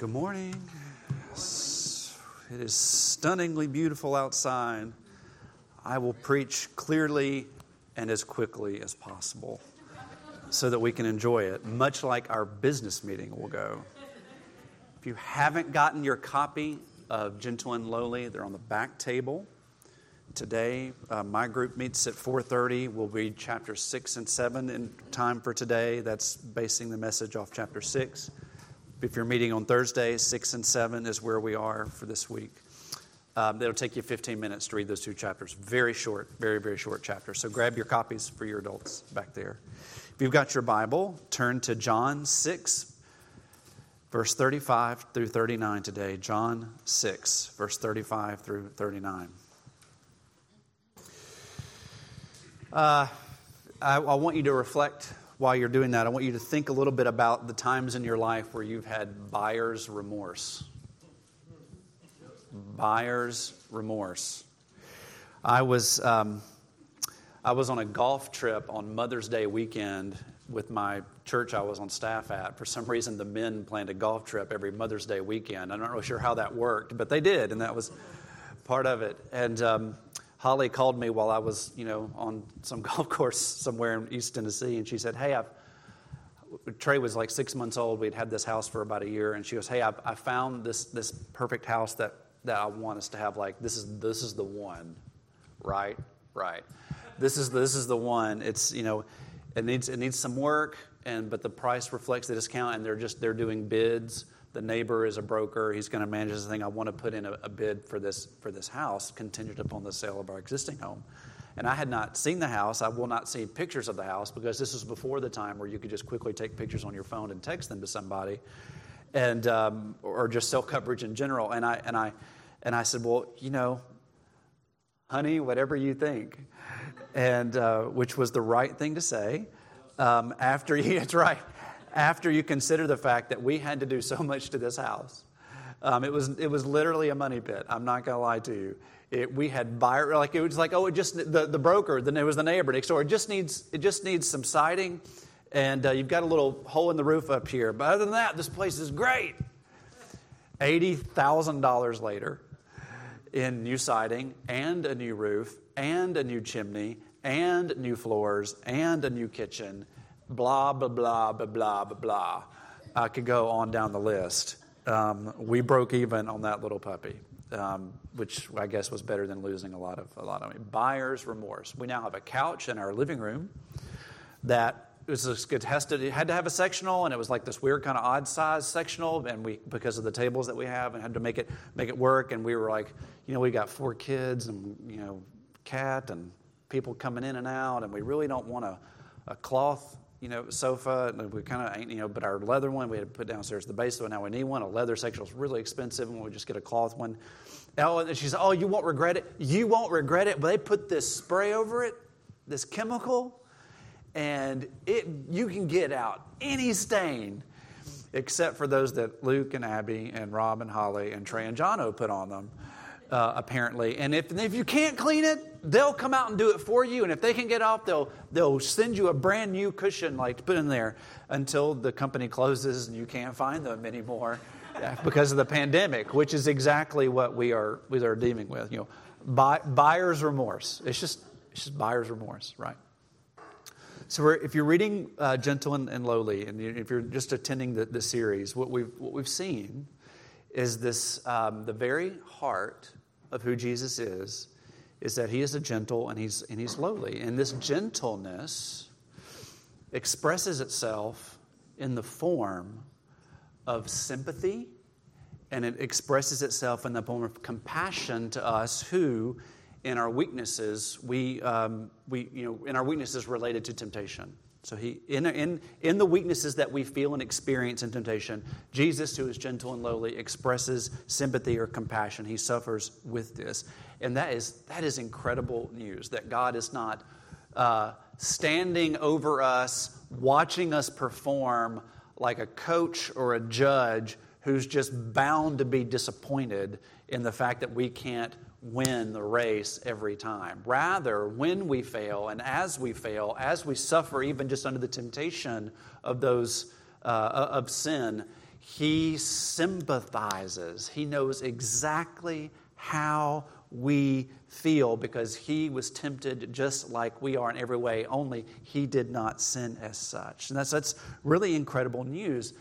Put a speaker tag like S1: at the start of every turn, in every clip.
S1: Good morning. It is stunningly beautiful outside. I will preach clearly and as quickly as possible so that we can enjoy it, much like our business meeting will go. If you haven't gotten your copy of Gentle and Lowly, they're on the back table. Today, uh, my group meets at 4:30. We'll read chapter 6 and 7 in time for today. That's basing the message off chapter 6. If you're meeting on Thursday, 6 and 7 is where we are for this week. Um, it'll take you 15 minutes to read those two chapters. Very short, very, very short chapters. So grab your copies for your adults back there. If you've got your Bible, turn to John 6, verse 35 through 39 today. John 6, verse 35 through 39. Uh, I, I want you to reflect while you're doing that, I want you to think a little bit about the times in your life where you've had buyer's remorse. Buyer's remorse. I was, um, I was on a golf trip on Mother's Day weekend with my church I was on staff at. For some reason, the men planned a golf trip every Mother's Day weekend. I'm not really sure how that worked, but they did, and that was part of it. And um, Holly called me while I was, you know, on some golf course somewhere in East Tennessee, and she said, "Hey, I've." Trey was like six months old. We'd had this house for about a year, and she goes, "Hey, I've, I found this this perfect house that that I want us to have. Like this is this is the one, right? Right. This is this is the one. It's you know, it needs it needs some work, and but the price reflects the discount, and they're just they're doing bids." The neighbor is a broker. He's going to manage this thing. I want to put in a, a, bid for this for this house contingent upon the sale of our existing home. And I had not seen the house. I will not see pictures of the house because this was before the time where you could just quickly take pictures on your phone and text them to somebody, and um, or just cell coverage in general. And I and I and I said, well, you know, honey, whatever you think, and uh, which was the right thing to say. Um, after you, it's right after you consider the fact that we had to do so much to this house. Um, it was it was literally a money pit. I'm not going to lie to you. It, we had buyer like it was like oh it just the, the broker then it was the neighbor next door. It just needs it just needs some siding, and uh, you've got a little hole in the roof up here. But other than that, this place is great. Eighty thousand dollars later, in new siding and a new roof and a new chimney and new floors and a new kitchen blah, blah, blah, blah, blah, blah. I could go on down the list. Um, we broke even on that little puppy, um, which I guess was better than losing a lot of a lot of money. Buyer's remorse. We now have a couch in our living room that was has it had to have a sectional, and it was like this weird kind of odd size sectional, and we because of the tables that we have, and had to make it make it work. And we were like, you know, we got four kids, and you know, cat, and people coming in and out, and we really don't want a, a cloth you know, sofa. We kind of, you know, but our leather one we had to put downstairs the base one. Now we need one. A leather section is really expensive, and we just get a cloth one. Oh, and she said, "Oh, you won't regret it. You won't regret it." But they put this spray over it, this chemical, and it you can get out any stain, except for those that Luke and Abby and Rob and Holly and Trey and Jono put on them uh, apparently. And if, if you can't clean it, they'll come out and do it for you. And if they can get off, they'll, they'll send you a brand new cushion like to put in there until the company closes and you can't find them anymore because of the pandemic, which is exactly what we are, we are dealing with. You know, buy, buyer's remorse. It's just, it's just buyer's remorse, right? So if you're reading uh, Gentle and, and, Lowly, and if you're just attending the, the series, what we've, what we've seen is this um, the very heart of who Jesus is, is that he is a gentle and he's, and he's lowly. And this gentleness expresses itself in the form of sympathy and it expresses itself in the form of compassion to us who in our weaknesses we, um, we you know in our weaknesses related to temptation so he in, in, in the weaknesses that we feel and experience in temptation, Jesus, who is gentle and lowly, expresses sympathy or compassion. He suffers with this. And that is, that is incredible news that God is not uh, standing over us, watching us perform like a coach or a judge who's just bound to be disappointed in the fact that we can't win the race every time. Rather, when we fail and as we fail, as we suffer even just under the temptation of those uh, of sin, He sympathizes. He knows exactly how we feel because he was tempted just like we are in every way, only he did not sin as such. And that's, that's really incredible news.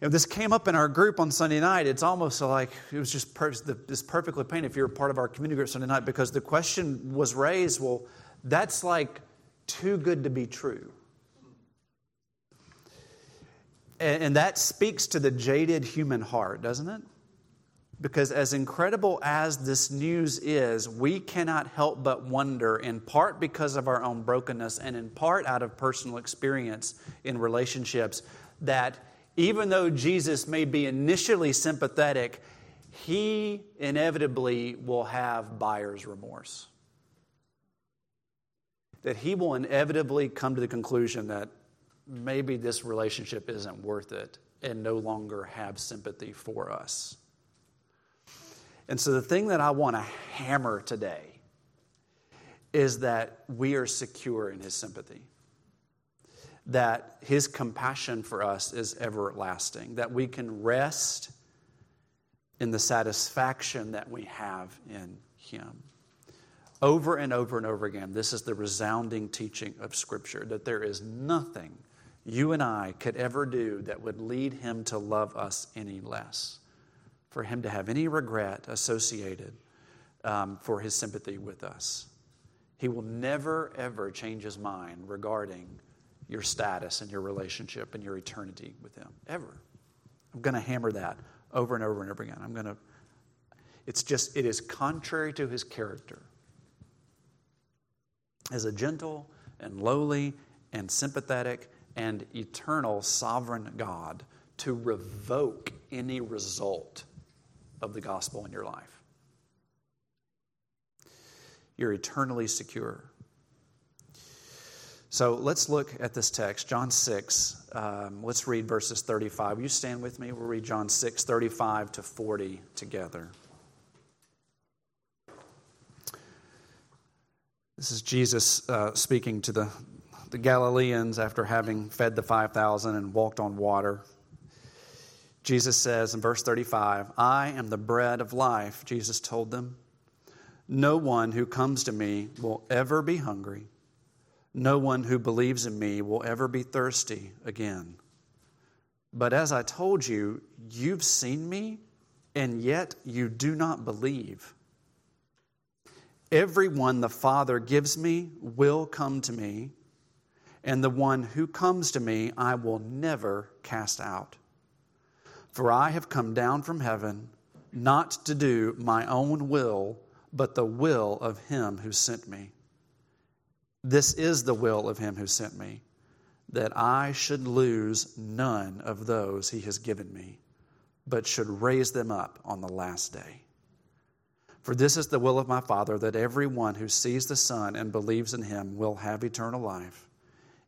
S1: You know, this came up in our group on Sunday night. It's almost like it was just per- this perfectly painted if you're part of our community group Sunday night because the question was raised well, that's like too good to be true. And, and that speaks to the jaded human heart, doesn't it? Because, as incredible as this news is, we cannot help but wonder, in part because of our own brokenness and in part out of personal experience in relationships, that even though Jesus may be initially sympathetic, he inevitably will have buyer's remorse. That he will inevitably come to the conclusion that maybe this relationship isn't worth it and no longer have sympathy for us. And so, the thing that I want to hammer today is that we are secure in His sympathy, that His compassion for us is everlasting, that we can rest in the satisfaction that we have in Him. Over and over and over again, this is the resounding teaching of Scripture that there is nothing you and I could ever do that would lead Him to love us any less for him to have any regret associated um, for his sympathy with us. He will never, ever change his mind regarding your status and your relationship and your eternity with him. Ever. I'm going to hammer that over and over and over again. I'm going to, it's just, it is contrary to his character. As a gentle and lowly and sympathetic and eternal sovereign God, to revoke any result of the gospel in your life. You're eternally secure. So let's look at this text, John 6. Um, let's read verses 35. Will you stand with me? We'll read John 6, 35 to 40 together. This is Jesus uh, speaking to the, the Galileans after having fed the 5,000 and walked on water. Jesus says in verse 35, I am the bread of life, Jesus told them. No one who comes to me will ever be hungry. No one who believes in me will ever be thirsty again. But as I told you, you've seen me, and yet you do not believe. Everyone the Father gives me will come to me, and the one who comes to me I will never cast out. For I have come down from heaven not to do my own will, but the will of him who sent me. This is the will of him who sent me, that I should lose none of those he has given me, but should raise them up on the last day. For this is the will of my Father, that everyone who sees the Son and believes in him will have eternal life,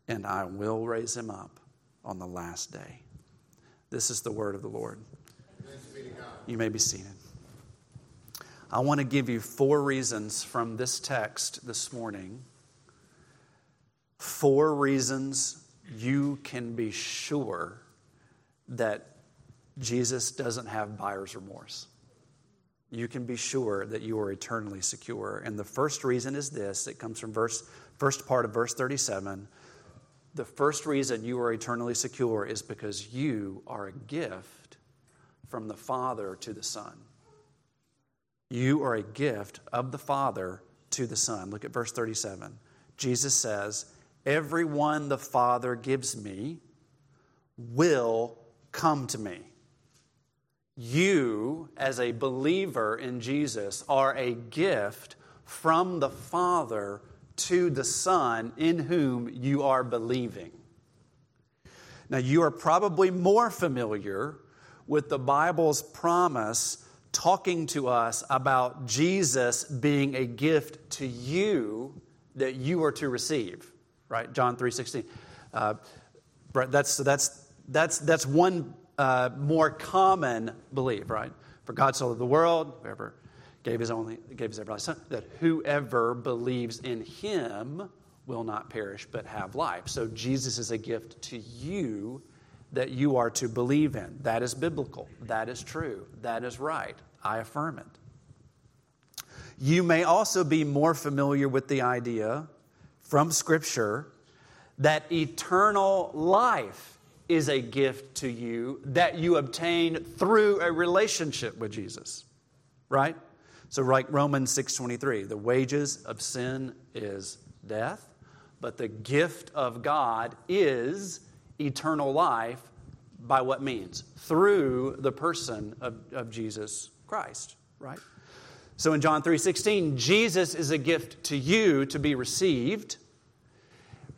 S1: and I will raise him up on the last day. This is the word of the Lord. You may be seated. I want to give you four reasons from this text this morning. Four reasons you can be sure that Jesus doesn't have buyer's remorse. You can be sure that you are eternally secure. And the first reason is this it comes from verse, first part of verse 37 the first reason you are eternally secure is because you are a gift from the Father to the Son. You are a gift of the Father to the Son. Look at verse 37. Jesus says, Everyone the Father gives me will come to me. You, as a believer in Jesus, are a gift from the Father to the Son in whom you are believing. Now, you are probably more familiar with the Bible's promise talking to us about Jesus being a gift to you that you are to receive, right? John 3.16. Uh, right, that's, that's, that's, that's one uh, more common belief, right? For God so loved the world, whoever gave his only gave his everlasting son that whoever believes in him will not perish but have life so jesus is a gift to you that you are to believe in. That is biblical. That is true. That is right. I affirm it. You may also be more familiar with the idea from Scripture that eternal life is a gift to you that you obtain through a relationship with Jesus. Right? So like Romans 6:23, the wages of sin is death, but the gift of God is eternal life by what means? Through the person of, of Jesus Christ, right? So in John 3:16, Jesus is a gift to you to be received.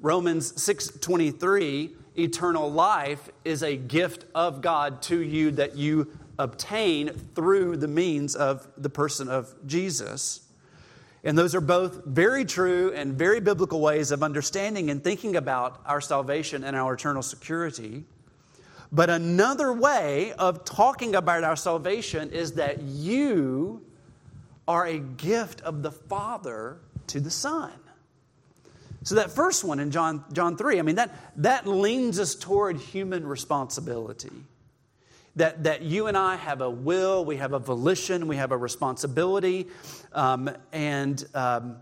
S1: Romans 6:23, eternal life is a gift of God to you that you obtain through the means of the person of Jesus. And those are both very true and very biblical ways of understanding and thinking about our salvation and our eternal security. But another way of talking about our salvation is that you are a gift of the Father to the Son. So that first one in John, John 3, I mean, that, that leans us toward human responsibility. That, that you and I have a will, we have a volition, we have a responsibility. Um, and, um,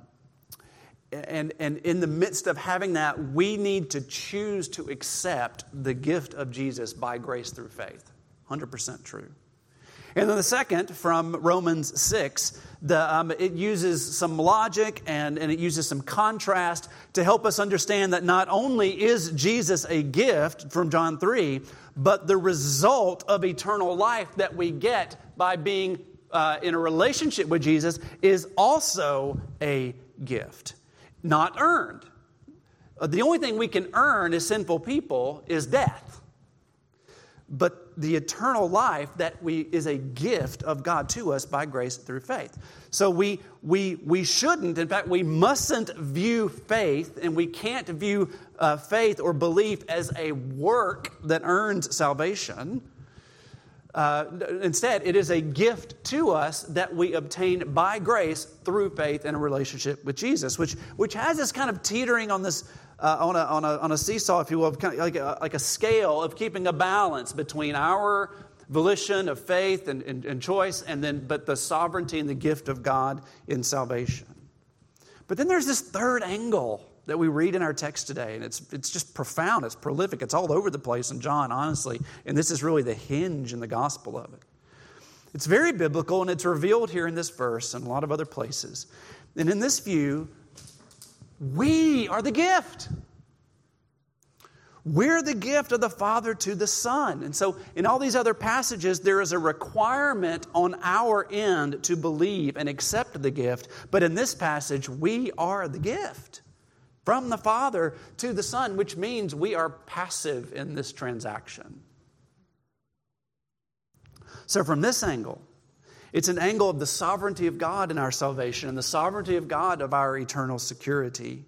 S1: and, and in the midst of having that, we need to choose to accept the gift of Jesus by grace through faith. 100% true. And then the second from Romans 6, the, um, it uses some logic and, and it uses some contrast to help us understand that not only is Jesus a gift from John 3, but the result of eternal life that we get by being uh, in a relationship with Jesus is also a gift, not earned. Uh, the only thing we can earn as sinful people is death. But the eternal life that we is a gift of God to us by grace through faith. So we we we shouldn't, in fact, we mustn't view faith, and we can't view uh, faith or belief as a work that earns salvation. Uh, instead, it is a gift to us that we obtain by grace through faith in a relationship with Jesus, which, which has us kind of teetering on this uh, on, a, on, a, on a seesaw, if you will, kind of like, a, like a scale of keeping a balance between our volition of faith and, and, and choice, and then but the sovereignty and the gift of God in salvation. But then there's this third angle that we read in our text today, and it's, it's just profound, it's prolific, it's all over the place in John, honestly, and this is really the hinge in the gospel of it. It's very biblical, and it's revealed here in this verse and a lot of other places. And in this view, we are the gift. We're the gift of the Father to the Son. And so, in all these other passages, there is a requirement on our end to believe and accept the gift. But in this passage, we are the gift from the Father to the Son, which means we are passive in this transaction. So, from this angle, it's an angle of the sovereignty of God in our salvation and the sovereignty of God of our eternal security.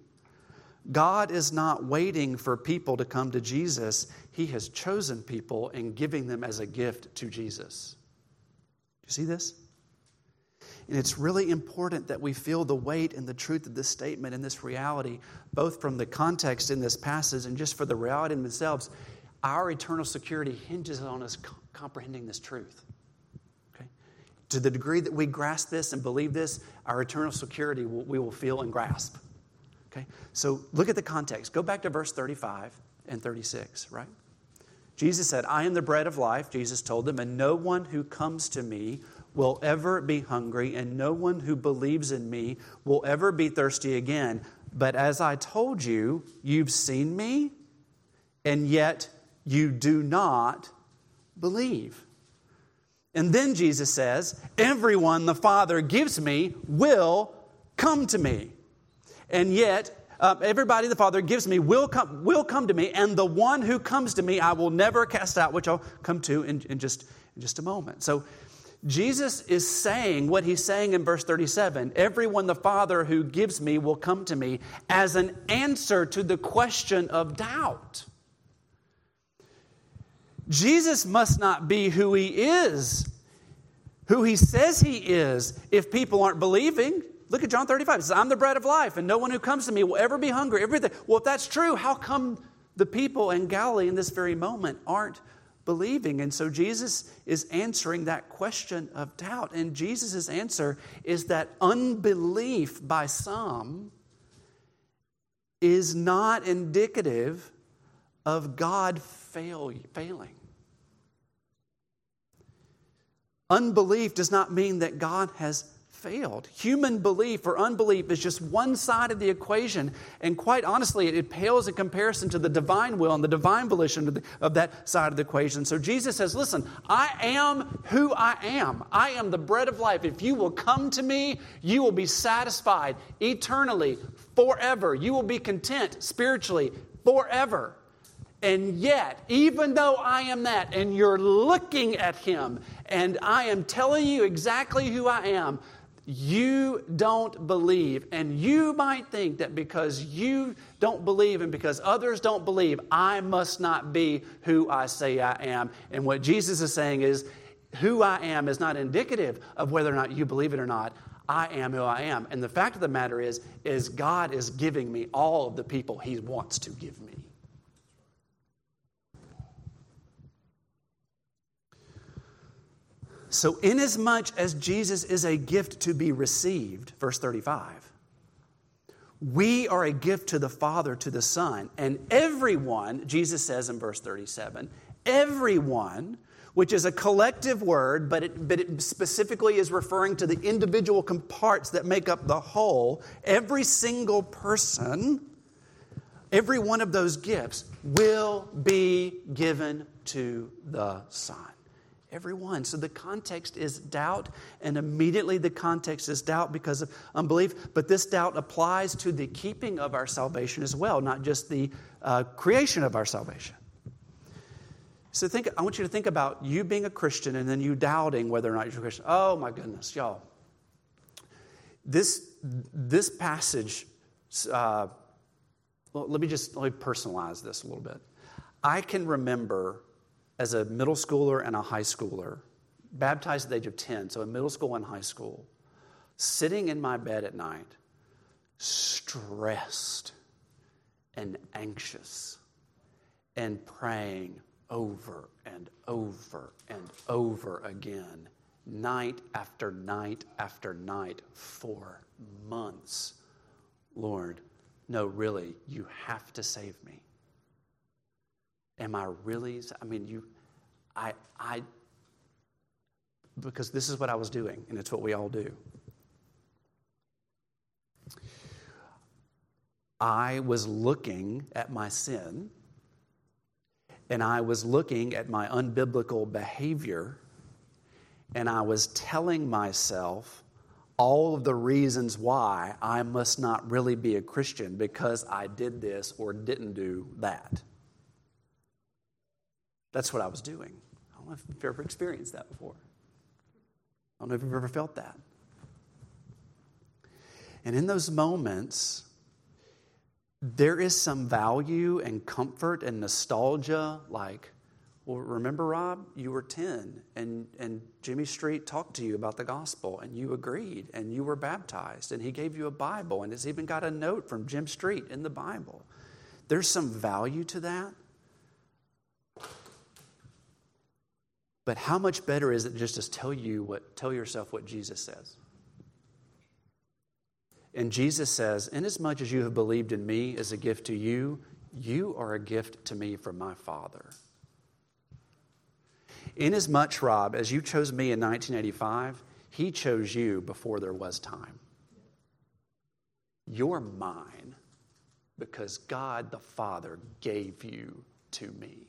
S1: God is not waiting for people to come to Jesus. He has chosen people and giving them as a gift to Jesus. Do you see this? And it's really important that we feel the weight and the truth of this statement and this reality, both from the context in this passage and just for the reality in themselves. Our eternal security hinges on us comprehending this truth. To the degree that we grasp this and believe this, our eternal security we will feel and grasp. Okay? So look at the context. Go back to verse 35 and 36, right? Jesus said, I am the bread of life, Jesus told them, and no one who comes to me will ever be hungry, and no one who believes in me will ever be thirsty again. But as I told you, you've seen me, and yet you do not believe. And then Jesus says, Everyone the Father gives me will come to me. And yet, uh, everybody the Father gives me will come, will come to me, and the one who comes to me I will never cast out, which I'll come to in, in, just, in just a moment. So, Jesus is saying what he's saying in verse 37 Everyone the Father who gives me will come to me as an answer to the question of doubt. Jesus must not be who he is, who he says he is, if people aren't believing. Look at John 35. It says, I'm the bread of life, and no one who comes to me will ever be hungry. Everything. Well, if that's true, how come The people in Galilee in this very moment aren't believing. And so Jesus is answering that question of doubt. And Jesus' answer is that unbelief by some is not indicative of God fail, failing. Unbelief does not mean that God has failed. Human belief or unbelief is just one side of the equation. And quite honestly, it, pales in comparison to the divine will and the divine volition of, the, of that side of the equation. So Jesus says, Listen, I am who I am. I am the bread of life. If you will come to me, you will be satisfied eternally, forever. You will be content spiritually, forever. And yet, even though I am that, and you're looking at him, and I am telling you exactly who I am, you don't believe. And you might think that because you don't believe and because others don't believe, I must not be who I say I am. And what Jesus is saying is, who I am is not indicative of whether or not you believe it or not. I am who I am. And the fact of the matter is, is God is giving me all of the people He wants to give me. So, inasmuch as Jesus is a gift to be received, verse 35, we are a gift to the Father, to the Son, and everyone, Jesus says in verse 37, everyone, which is a collective word, but it, but it specifically is referring to the individual parts that make up the whole, every single person, every one of those gifts will be given to the Son. Everyone. So the context is doubt, and immediately the context is doubt because of unbelief. But this doubt applies to the keeping of our salvation as well, not just the uh, creation of our salvation. So think, I want you to think about you being a Christian and then you doubting whether or not you're a Christian. Oh my goodness, y'all. This, this passage, uh, well, let me just let me personalize this a little bit. I can remember as a middle schooler and a high schooler, baptized at the age of 10, so in middle school and high school, sitting in my bed at night, stressed and anxious and praying over and over and over again, night after night after night for months. Lord, no, really, you have to save me. Am I really? I mean, you, I, I, because this is what I was doing, and it's what we all do. I was looking at my sin, and I was looking at my unbiblical behavior, and I was telling myself all of the reasons why I must not really be a Christian because I did this or didn't do that. That's what I was doing. Don't know if you've ever experienced that before. I don't know if you've ever felt that. And in those moments, there is some value and comfort and nostalgia like, well, remember, Rob, you were 10 and, and Jimmy Street talked to you about the gospel and you agreed and you were baptized and he gave you a Bible and it's even got a note from Jim Street in the Bible. There's some value to that. But how much better is it just to tell you what tell yourself what Jesus says? And Jesus says, Inasmuch as you have believed in me as a gift to you, you are a gift to me from my Father. Inasmuch, Rob, as you chose me in 1985, he chose you before there was time. You're mine because God the Father gave you to me.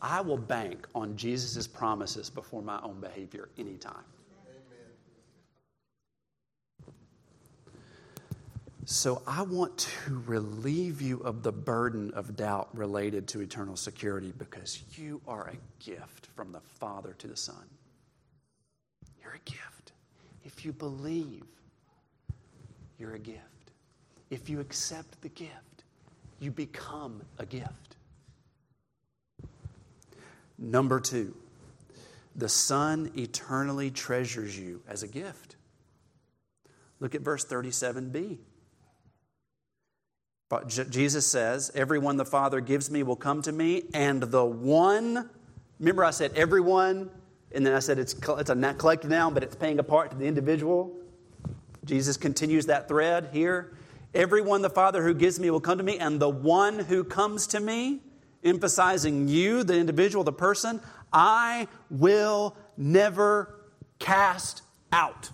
S1: I will bank on Jesus' promises before my own behavior anytime. So I want to relieve you of the burden of doubt related to eternal security because you are a gift from the Father to the Son. You're a gift. If you believe, you're a gift. If you accept the gift, you become a gift. Number two, the Son eternally treasures you as a gift. Look at verse 37b. But Jesus says, Everyone the Father gives me will come to me, and the one, remember I said everyone, and then I said it's, it's a collective noun, but it's paying a part to the individual. Jesus continues that thread here. Everyone the Father who gives me will come to me, and the one who comes to me, emphasizing you, the individual, the person, I will never cast out.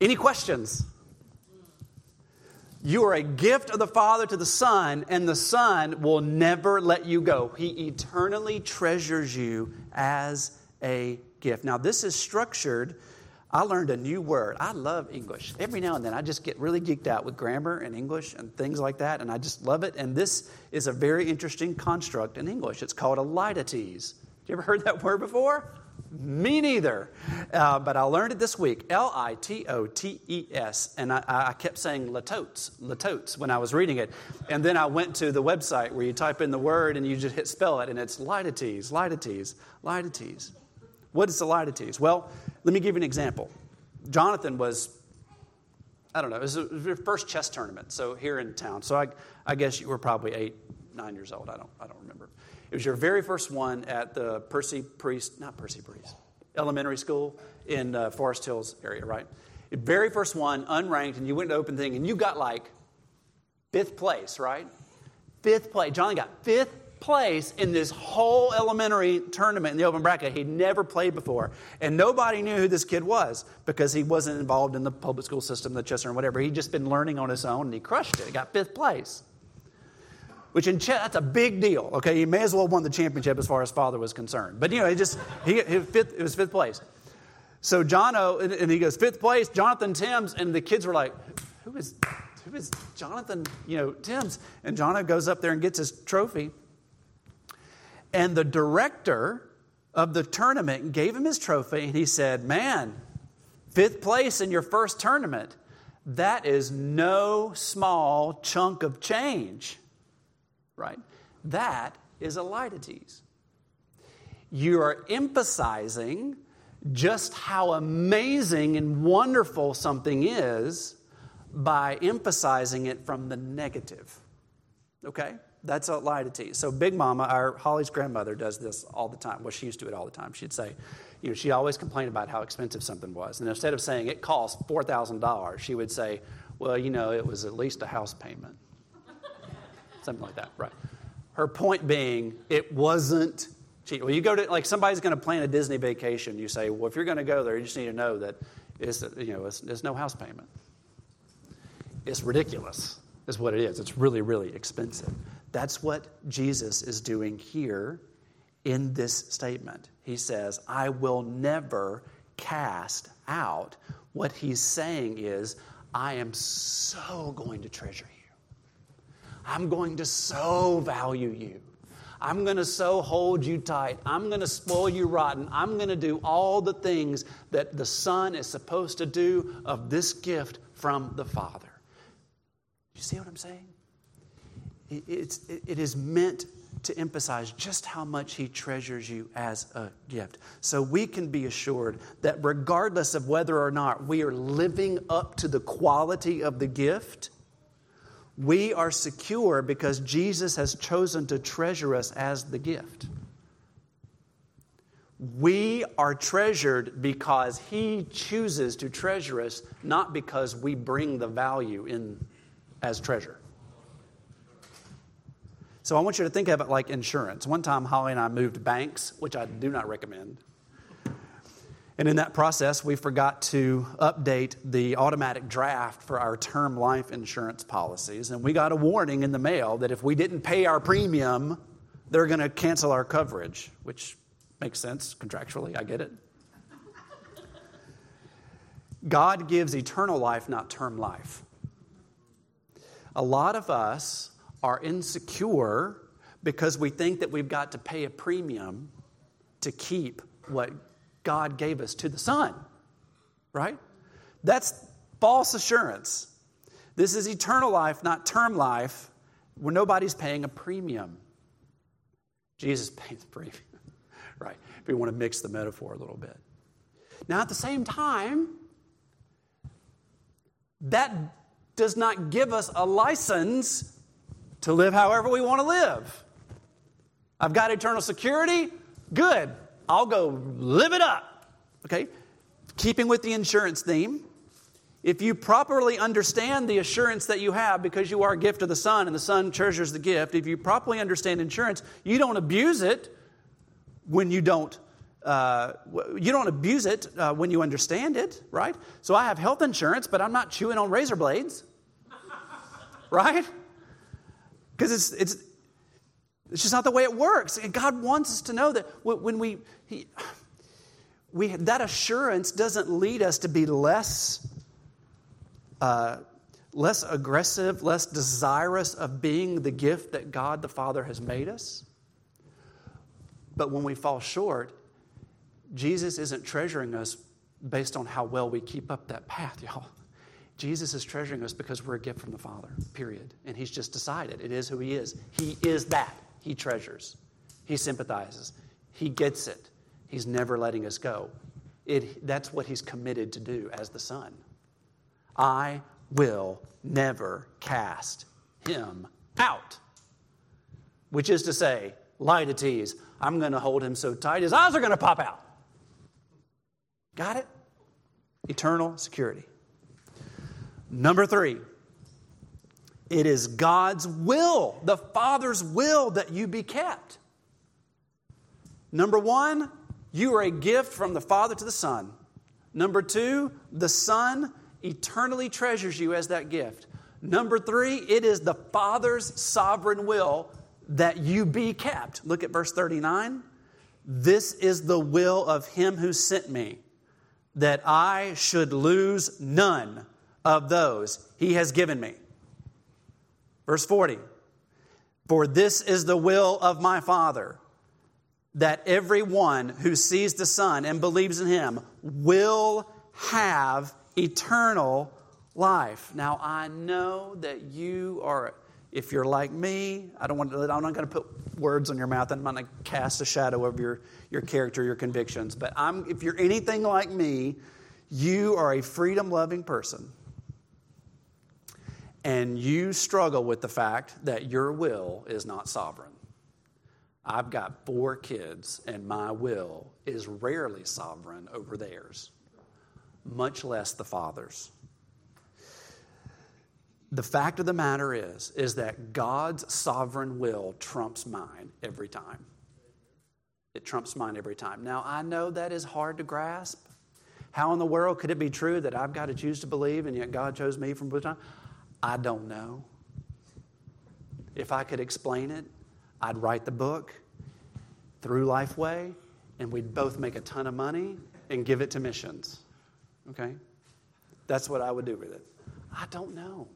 S1: Any questions? You are a gift of the Father to the Son, and the Son will never let you go. He eternally treasures you as a gift. Now, this is structured. I learned a new word. I love English. Every now and then, I just get really geeked out with grammar and English and things like that, and I just love it. And this is a very interesting construct in English. It's called a litotes. You ever heard that word before? Me neither. Uh, but I learned it this week L I T O T E S. And I, I, kept saying latotes, latotes when I was reading it. And then I went to the website where you type in the word and you just hit spell it, and it's litotes, litotes, litotes. What is a litotes? Well, let me give you an example. Jonathan was, I don't know, it was your first chess tournament, so here in town. So I, I guess you were probably eight, nine years old. I don't, I don't remember. It was your very first one at the Percy Priest, not Percy Priest, elementary school in uh, Forest Hills area, right? The very first one, unranked, and you went to open thing, and you got like fifth place, right? Fifth place. Johnny got fifth place in this whole elementary tournament in the open bracket. He'd never played before. And nobody knew who this kid was because he wasn't involved in the public school system, the chess or whatever. He'd just been learning on his own and he crushed it. He got fifth place which in chess, that's a big deal. Okay, he may as well have won the championship as far as father was concerned. But you know, he just he, he fifth, it was fifth place. So Jono, and, and he goes fifth place. Jonathan Timms, and the kids were like, "Who is who is Jonathan? You know, Timms?" And Jono goes up there and gets his trophy. And the director of the tournament gave him his trophy, and he said, "Man, fifth place in your first tournament. That is no small chunk of change." right? That is a litotes. You are emphasizing just how amazing and wonderful something is by emphasizing it from the negative. Okay? That's a litotes. So Big Mama, our Holly's grandmother, does this all the time. Well, she used to do it all the time. She'd say, you know, she always complained about how expensive something was. And instead of saying it cost $4,000, she would say, well, you know, it was at least a house payment something like that, right? Her point being, it wasn't cheap. Well, you go to like somebody's going to plan a Disney vacation. You say, well, if you're going to go there, you just need to know that it's you know it's, it's no house payment. It's ridiculous, is what it is. It's really really expensive. That's what Jesus is doing here in this statement. He says, I will never cast out. What he's saying is, I am so going to treasure you. I'm going to so value you. I'm going to so hold you tight. I'm going to spoil you rotten. I'm going to do all the things that the Son is supposed to do of this gift from the Father. You see what I'm saying? It's, it is meant to emphasize just how much He treasures you as a gift. So we can be assured that regardless of whether or not we are living up to the quality of the gift, we are secure because Jesus has chosen to treasure us as the gift. We are treasured because He chooses to treasure us, not because we bring the value in as treasure. So I want you to think of it like insurance. One time, Holly and I moved banks, which I do not recommend. And in that process, we forgot to update the automatic draft for our term life insurance policies. And we got a warning in the mail that if we didn't pay our premium, they're going to cancel our coverage, which makes sense contractually. I get it. God gives eternal life, not term life. A lot of us are insecure because we think that we've got to pay a premium to keep what God gave us to the Son, right? That's false assurance. This is eternal life, not term life, where nobody's paying a premium. Jesus paid the premium, right? If we want to mix the metaphor a little bit. Now, at the same time, that does not give us a license to live however we want to live. I've got eternal security. Good. I'll go live it up. Okay? Keeping with the insurance theme, if you properly understand the assurance that you have because you are a gift of the Son and the Son treasures the gift, if you properly understand insurance, you don't abuse it when you don't. Uh, you don't abuse it uh, when you understand it, right? So I have health insurance, but I'm not chewing on razor blades, right? Because it's, it's, it's just not the way it works. And God wants us to know that when we, he, we that assurance doesn't lead us to be less uh, less aggressive, less desirous of being the gift that God the Father has made us. But when we fall short, Jesus isn't treasuring us based on how well we keep up that path, y'all. Jesus is treasuring us because we're a gift from the Father, period. And He's just decided it is who He is. He is that. He treasures, He sympathizes, He gets it. He's never letting us go. It, that's what He's committed to do as the Son. I will never cast him out. Which is to say, litotes, I'm going to hold him so tight his eyes are going to pop out. Got it? Eternal security. Number three, it is God's will, the Father's will, that you be kept. Number one, you are a gift from the Father to the Son. Number two, the Son eternally treasures you as that gift. Number three, it is the Father's sovereign will that you be kept. Look at verse 39. This is the will of him who sent me, that I should lose none of those he has given me. Verse 40. For this is the will of my Father, that everyone who sees the Son and believes in him will have eternal life. Now, I know that you are, if you're like me, I don't want to, I'm not going to put words on your mouth. I'm not going to cast a shadow of your, your character, your convictions. But I'm, if you're anything like me, you are a freedom loving person. And you struggle with the fact that your will is not sovereign. I've got four kids, and my will is rarely sovereign over theirs much less the Father's. The fact of the matter is, is that God's sovereign will trumps mine every time. It trumps mine every time. Now, I know that is hard to grasp. How in the world could it be true that I've got to choose to believe and yet God chose me from time? I don't know. If I could explain it, I'd write the book through Lifeway and we'd both make a ton of money and give it to missions. Okay? That's what I would do with it. I don't know.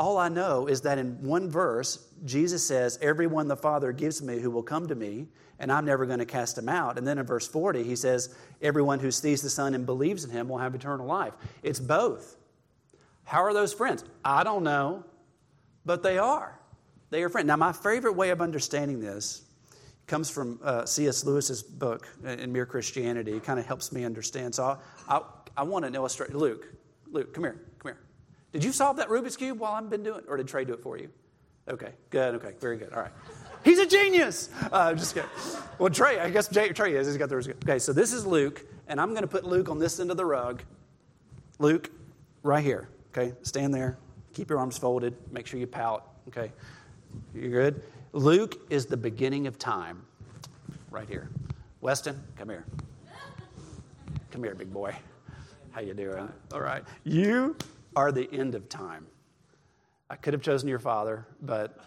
S1: All I know is that in one verse, Jesus says, Everyone the Father gives me who will come to me, and I'm never going to cast him out. And then in verse 40, he says, Everyone who sees the Son and believes in him will have eternal life. It's both. How are those friends? I don't know, but they are. They are friends. Now, my favorite way of understanding this comes from uh, C.S. Lewis's book uh, in Mere Christianity. It kind of helps me understand. So I'll, I'll I want an illustration. Luke, Luke, come here, come here. Did you solve that Rubik's Cube while I've been doing it, or did Trey do it for you? Okay, good, okay, very good. All right. He's a genius. Uh, just kidding. Well, Trey, I guess Trey is. He's got the Rubik's Cube. Okay, so this is Luke, and I'm going to put Luke on this end of the rug. Luke, right here. Okay, stand there. Keep your arms folded. Make sure you pout. Okay, you good? Luke is the beginning of time. Right here. Weston, come here. Come here, big boy. How you doing? All right. You are the end of time. I could have chosen your father, but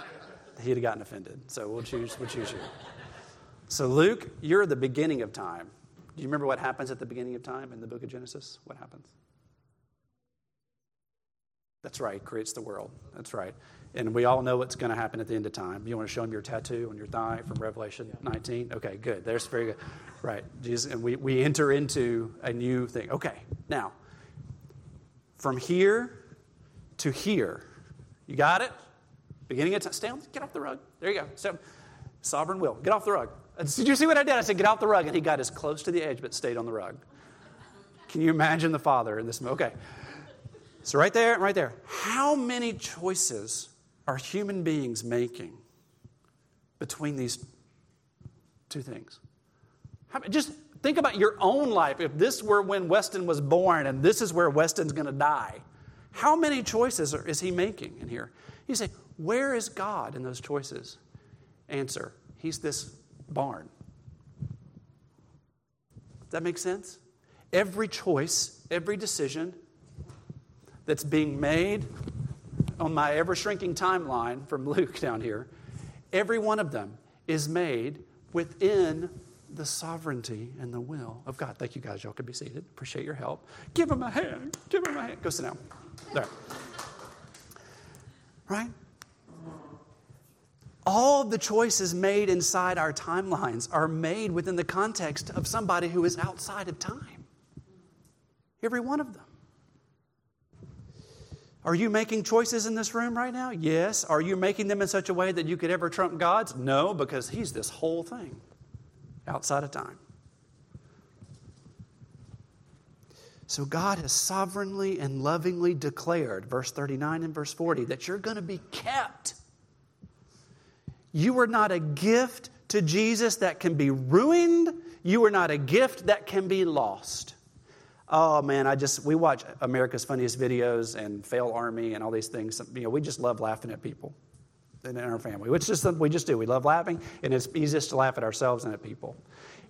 S1: he'd have gotten offended. So we'll choose, we'll choose you. So Luke, you're the beginning of time. Do you remember what happens at the beginning of time in the book of Genesis? What happens? That's right, creates the world. That's right. And we all know what's going to happen at the end of time. You want to show them your tattoo on your thigh from Revelation 19? Okay, good. There's very good. Right. Jesus, and we, we enter into a new thing. Okay, now, from here to here, you got it? Beginning of time. Stay on, get off the rug. There you go. So, sovereign will. Get off the rug. Uh, did you see what I did? I said, get off the rug. And he got as close to the edge, but stayed on the rug. Can you imagine the father in this? Okay. So, right there, right there. How many choices are human beings making between these two things? How, just think about your own life. If this were when Weston was born and this is where Weston's going to die, how many choices are, is he making in here? You say, Where is God in those choices? Answer, He's this barn. Does that make sense? Every choice, every decision that's being made on my ever shrinking timeline from Luke down here, every one of them is made within the sovereignty and the will of God. Thank you guys. Y'all can be seated. Appreciate your help. Give him a hand. Give him a hand. Go sit down. There. Right? All the choices made inside our timelines are made within the context of somebody who is outside of time. Every one of them. Are you making choices in this room right now? Yes. Are you making them in such a way that you could ever trump God's? No, because He's this whole thing outside of time. So God has sovereignly and lovingly declared, verse 39 and verse 40, that you're going to be kept. You are not a gift to Jesus that can be ruined. You are not a gift that can be lost. Oh man, I just we watch America's Funniest Videos and Fail Army and all these things. You know, we just love laughing at people in our family, which is something we just do. We love laughing, and it's easiest to laugh at ourselves and at people.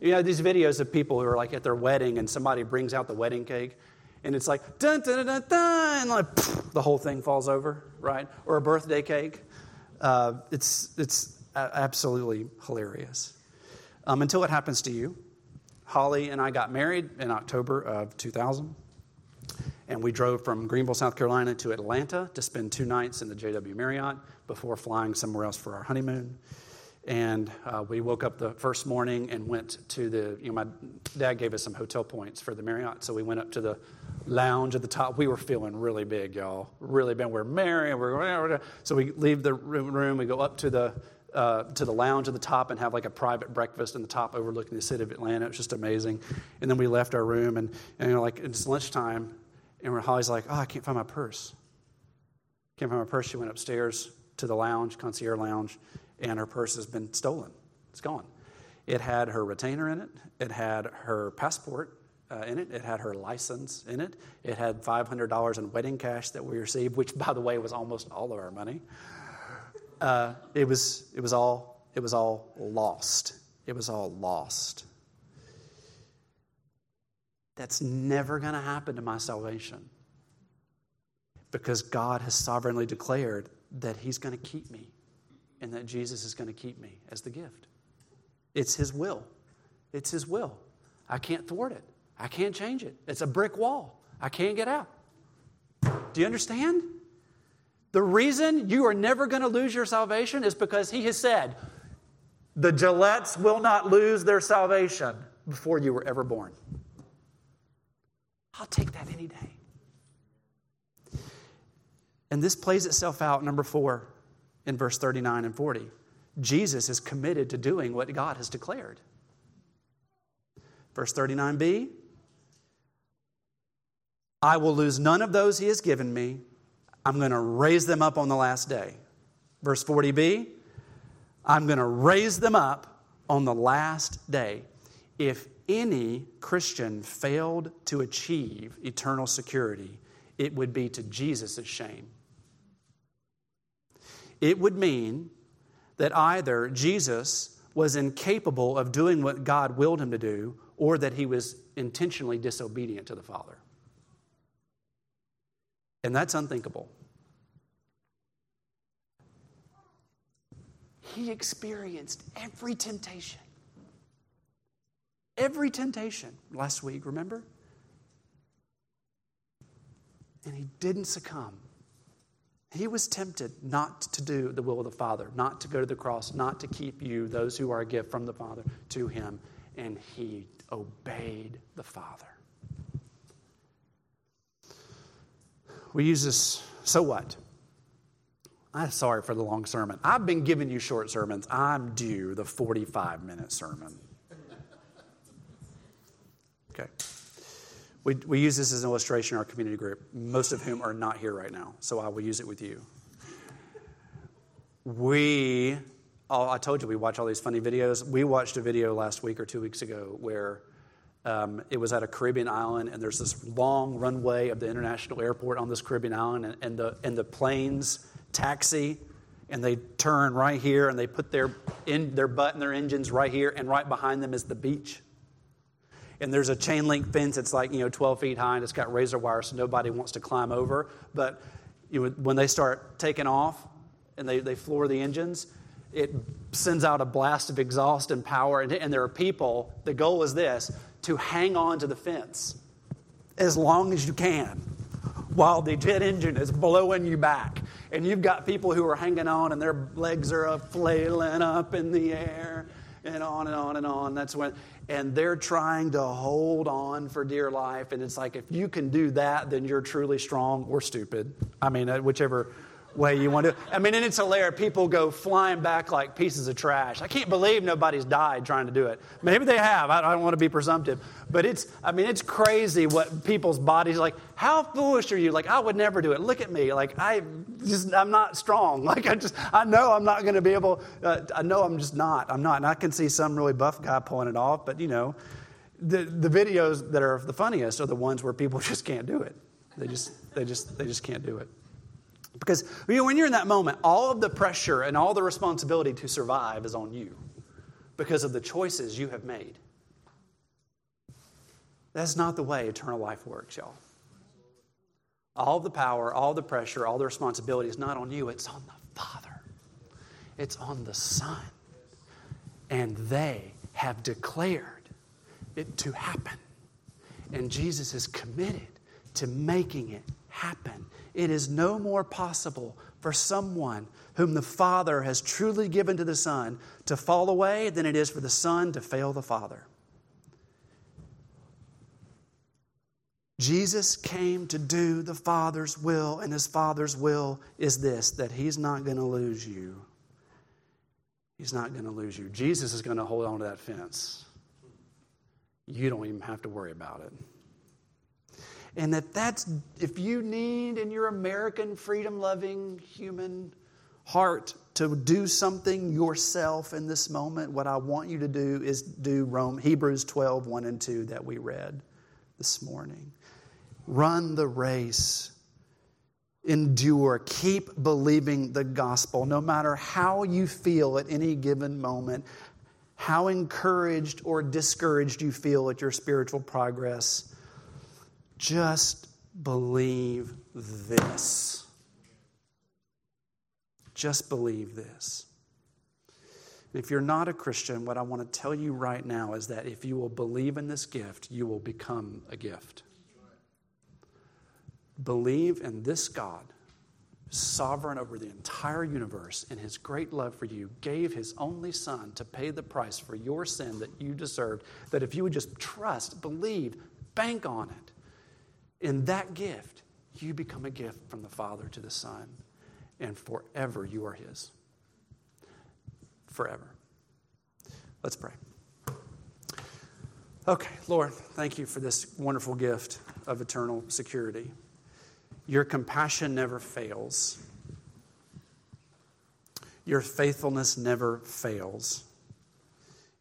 S1: You know, these videos of people who are like at their wedding and somebody brings out the wedding cake, and it's like dun dun dun dun, and like the whole thing falls over, right? Or a birthday cake. Uh, it's it's absolutely hilarious um, until it happens to you. Holly and I got married in October of 2000. And we drove from Greenville, South Carolina to Atlanta to spend two nights in the JW Marriott before flying somewhere else for our honeymoon. And uh, we woke up the first morning and went to the, you know, my dad gave us some hotel points for the Marriott. So we went up to the lounge at the top. We were feeling really big, y'all. Really big. We're married. We're, so we leave the room, we go up to the uh, to the lounge at the top and have like a private breakfast in the top overlooking the city of Atlanta. It was just amazing. And then we left our room and, and you know, like it's lunchtime and Holly's like, oh, I can't find my purse. Can't find my purse. She went upstairs to the lounge, concierge lounge, and her purse has been stolen. It's gone. It had her retainer in it. It had her passport uh, in it. It had her license in it. It had $500 in wedding cash that we received, which, by the way, was almost all of our money uh, it, was, it, was all, it was all lost. It was all lost. That's never going to happen to my salvation because God has sovereignly declared that He's going to keep me and that Jesus is going to keep me as the gift. It's His will. It's His will. I can't thwart it. I can't change it. It's a brick wall. I can't get out. Do you understand? The reason you are never going to lose your salvation is because he has said, the Gillettes will not lose their salvation before you were ever born. I'll take that any day. And this plays itself out, number four, in verse 39 and 40. Jesus is committed to doing what God has declared. Verse 39b I will lose none of those he has given me I'm going to raise them up on the last day. Verse 40b, I'm going to raise them up on the last day. If any Christian failed to achieve eternal security, it would be to Jesus' shame. It would mean that either Jesus was incapable of doing what God willed him to do, or that he was intentionally disobedient to the Father. And that's unthinkable. He experienced every temptation. Every temptation last week, remember? And he didn't succumb. He was tempted not to do the will of the Father, not to go to the cross, not to keep you, those who are a gift from the Father, to him. And he obeyed the Father. We use this, so what? I'm sorry for the long sermon. I've been giving you short sermons. I'm due the 45 minute sermon. Okay. We, we use this as an illustration in our community group, most of whom are not here right now, so I will use it with you. We, oh, I told you we watch all these funny videos. We watched a video last week or two weeks ago where um, it was at a Caribbean island, and there's this long runway of the international airport on this Caribbean island, and, and the, and the planes taxi and they turn right here and they put their, in, their butt and their engines right here, and right behind them is the beach. And there's a chain link fence that's like, you know, 12 feet high and it's got razor wire so nobody wants to climb over. But you know, when they start taking off and they, they floor the engines, it sends out a blast of exhaust and power. And, and there are people, the goal is this to hang on to the fence as long as you can while the jet engine is blowing you back. And you've got people who are hanging on and their legs are flailing up in the air and on and on and on. That's when, and they're trying to hold on for dear life. And it's like, if you can do that, then you're truly strong or stupid. I mean, uh, whichever way you want to. I mean, and it's hilarious. People go flying back like pieces of trash. I can't believe nobody's died trying to do it. Maybe they have. I don't want to be presumptive, but it's. I mean, it's crazy what people's bodies like. How foolish are you? Like, I would never do it. Look at me. Like, I just, I'm not strong. Like, I just, I know I'm not going to be able. Uh, I know I'm just not. I'm not. And I can see some really buff guy pulling it off, but you know, the the videos that are the funniest are the ones where people just can't do it. They just, they just, they just can't do it. Because you know, when you're in that moment, all of the pressure and all the responsibility to survive is on you because of the choices you have made. That's not the way eternal life works, y'all. All the power, all the pressure, all the responsibility is not on you, it's on the Father, it's on the Son. And they have declared it to happen. And Jesus is committed to making it happen it is no more possible for someone whom the Father has truly given to the Son to fall away than it is for the Son to fail the Father. Jesus came to do the Father's will, and his Father's will is this that he's not going to lose you. He's not going to lose you. Jesus is going to hold on to that fence. You don't even have to worry about it. And that that's, if you need in your American freedom loving human heart to do something yourself in this moment, what I want you to do is do Rome, Hebrews 12, 1 and 2 that we read this morning. Run the race. Endure. Keep believing the gospel. No matter how you feel at any given moment, how encouraged or discouraged you feel at your spiritual progress, just believe this. Just believe this. If you're not a Christian, what I want to tell you right now is that if you will believe in this gift, you will become a gift. Believe in this God, sovereign over the entire universe, and his great love for you, gave his only Son to pay the price for your sin that you deserved. That if you would just trust, believe, bank on it, in that gift, you become a gift from the Father to the Son, and forever you are His. Forever. Let's pray. Okay, Lord, thank you for this wonderful gift of eternal security. Your compassion never fails. Your faithfulness never fails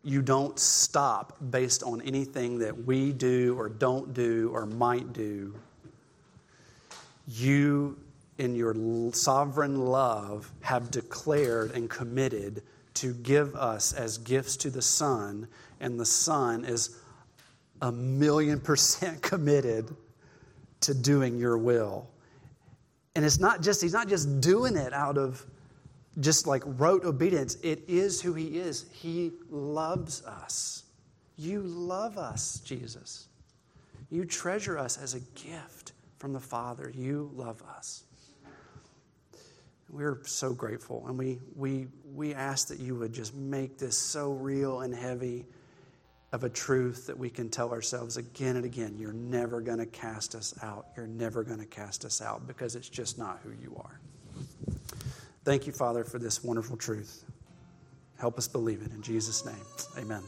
S1: you don't stop based on anything that we do or don't do or might do. You, in your sovereign love, have declared and committed to give us as gifts to the Son, and the Son is a million percent committed to doing your will. And it's not just, he's not just doing it out of just like rote obedience. It is who He is. He loves us. You love us, Jesus. You treasure us as a gift from the Father. You love us. We're so grateful. And we, we, we ask that you would just make this so real and heavy of a truth that we can tell ourselves again and again you're never going to cast us out. You're never going to cast us out because it's just not who you are. Thank you, Father, for this wonderful truth. Help us believe it. In Jesus' name, amen.